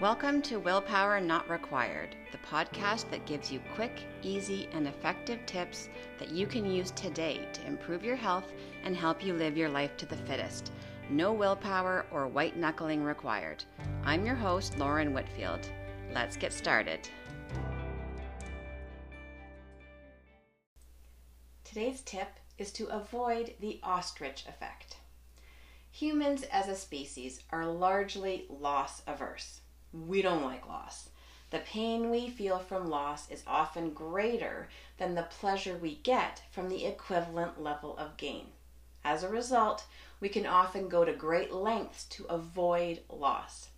Welcome to Willpower Not Required, the podcast that gives you quick, easy, and effective tips that you can use today to improve your health and help you live your life to the fittest. No willpower or white knuckling required. I'm your host, Lauren Whitfield. Let's get started. Today's tip is to avoid the ostrich effect. Humans as a species are largely loss averse. We don't like loss. The pain we feel from loss is often greater than the pleasure we get from the equivalent level of gain. As a result, we can often go to great lengths to avoid loss.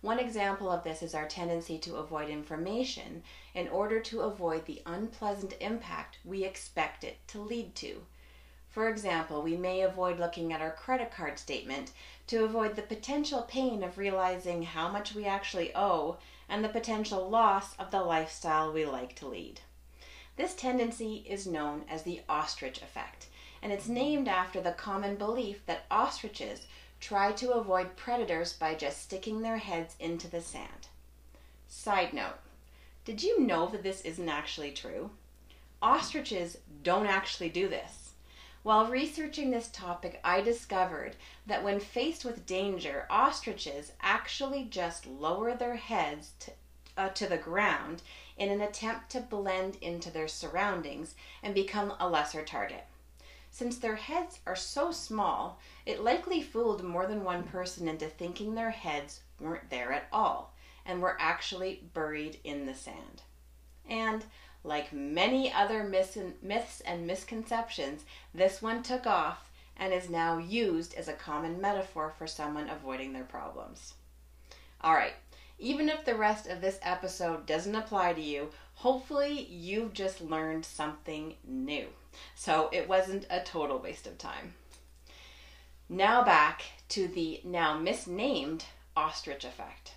One example of this is our tendency to avoid information in order to avoid the unpleasant impact we expect it to lead to. For example, we may avoid looking at our credit card statement to avoid the potential pain of realizing how much we actually owe and the potential loss of the lifestyle we like to lead. This tendency is known as the ostrich effect, and it's named after the common belief that ostriches try to avoid predators by just sticking their heads into the sand. Side note Did you know that this isn't actually true? Ostriches don't actually do this. While researching this topic, I discovered that when faced with danger, ostriches actually just lower their heads to, uh, to the ground in an attempt to blend into their surroundings and become a lesser target. Since their heads are so small, it likely fooled more than one person into thinking their heads weren't there at all and were actually buried in the sand. And like many other myths and misconceptions, this one took off and is now used as a common metaphor for someone avoiding their problems. All right, even if the rest of this episode doesn't apply to you, hopefully you've just learned something new. So it wasn't a total waste of time. Now back to the now misnamed ostrich effect.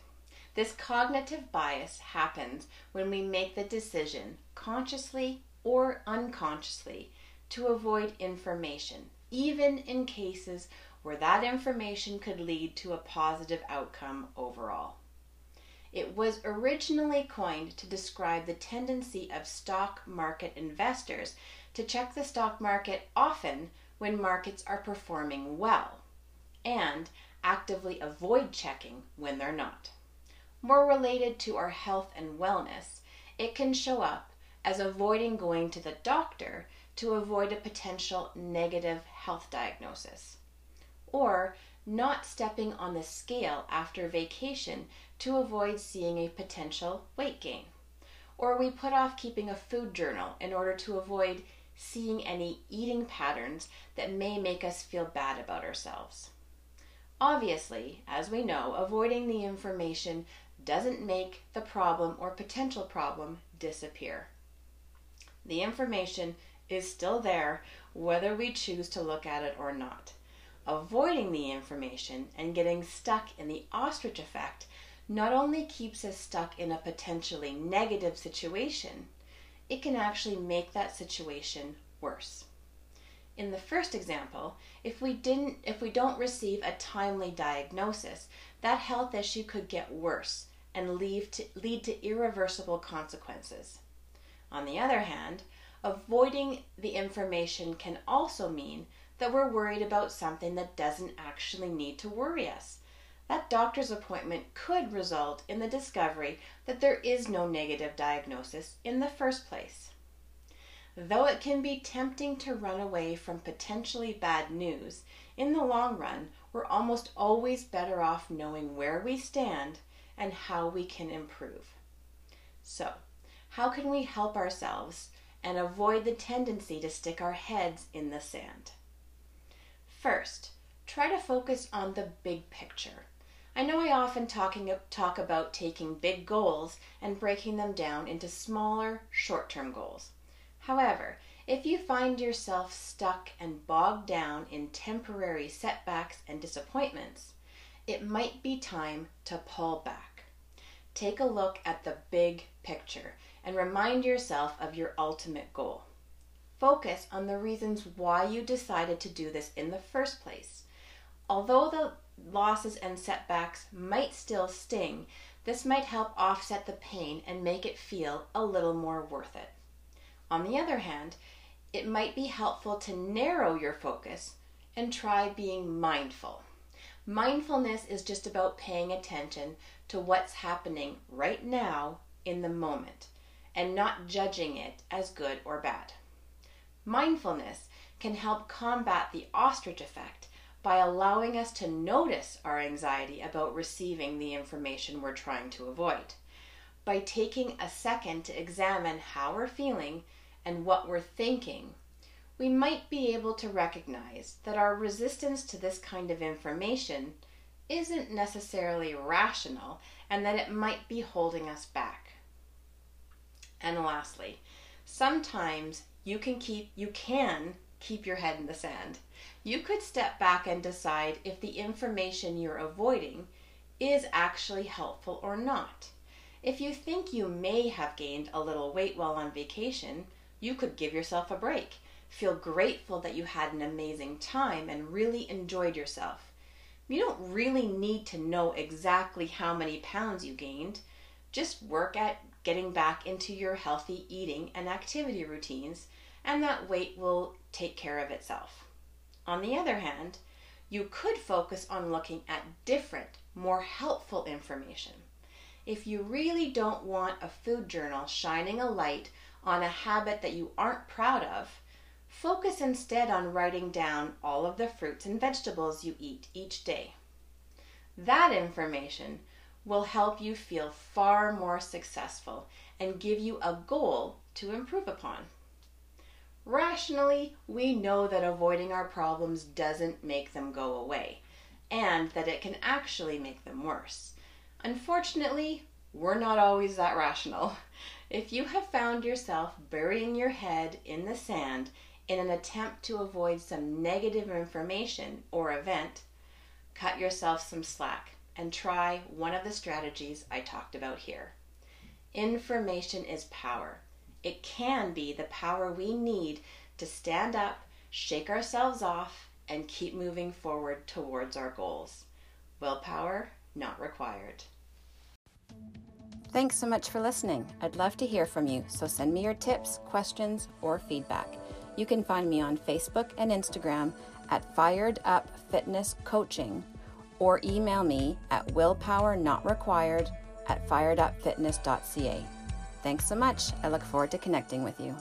This cognitive bias happens when we make the decision, consciously or unconsciously, to avoid information, even in cases where that information could lead to a positive outcome overall. It was originally coined to describe the tendency of stock market investors to check the stock market often when markets are performing well and actively avoid checking when they're not more related to our health and wellness, it can show up as avoiding going to the doctor to avoid a potential negative health diagnosis, or not stepping on the scale after vacation to avoid seeing a potential weight gain, or we put off keeping a food journal in order to avoid seeing any eating patterns that may make us feel bad about ourselves. Obviously, as we know, avoiding the information doesn't make the problem or potential problem disappear. The information is still there whether we choose to look at it or not. Avoiding the information and getting stuck in the ostrich effect not only keeps us stuck in a potentially negative situation, it can actually make that situation worse. In the first example, if we didn't if we don't receive a timely diagnosis, that health issue could get worse and lead to, lead to irreversible consequences. On the other hand, avoiding the information can also mean that we're worried about something that doesn't actually need to worry us. That doctor's appointment could result in the discovery that there is no negative diagnosis in the first place. Though it can be tempting to run away from potentially bad news, in the long run, we're almost always better off knowing where we stand and how we can improve. So, how can we help ourselves and avoid the tendency to stick our heads in the sand? First, try to focus on the big picture. I know I often talking, talk about taking big goals and breaking them down into smaller, short term goals. However, if you find yourself stuck and bogged down in temporary setbacks and disappointments, it might be time to pull back. Take a look at the big picture and remind yourself of your ultimate goal. Focus on the reasons why you decided to do this in the first place. Although the losses and setbacks might still sting, This might help offset the pain and make it feel a little more worth it. On the other hand, it might be helpful to narrow your focus and try being mindful. Mindfulness is just about paying attention to what's happening right now in the moment and not judging it as good or bad. Mindfulness can help combat the ostrich effect by allowing us to notice our anxiety about receiving the information we're trying to avoid. By taking a second to examine how we're feeling and what we're thinking, we might be able to recognize that our resistance to this kind of information isn't necessarily rational and that it might be holding us back. And lastly, sometimes you can keep you can keep your head in the sand. You could step back and decide if the information you're avoiding is actually helpful or not. If you think you may have gained a little weight while on vacation, you could give yourself a break. Feel grateful that you had an amazing time and really enjoyed yourself. You don't really need to know exactly how many pounds you gained. Just work at getting back into your healthy eating and activity routines, and that weight will take care of itself. On the other hand, you could focus on looking at different, more helpful information. If you really don't want a food journal shining a light on a habit that you aren't proud of, focus instead on writing down all of the fruits and vegetables you eat each day. That information will help you feel far more successful and give you a goal to improve upon. Rationally, we know that avoiding our problems doesn't make them go away and that it can actually make them worse. Unfortunately, we're not always that rational. If you have found yourself burying your head in the sand in an attempt to avoid some negative information or event, cut yourself some slack and try one of the strategies I talked about here. Information is power. It can be the power we need to stand up, shake ourselves off, and keep moving forward towards our goals. Willpower not required. Thanks so much for listening. I'd love to hear from you, so send me your tips, questions, or feedback. You can find me on Facebook and Instagram at Fired Up Fitness Coaching or email me at willpowernotrequired at firedupfitness.ca. Thanks so much. I look forward to connecting with you.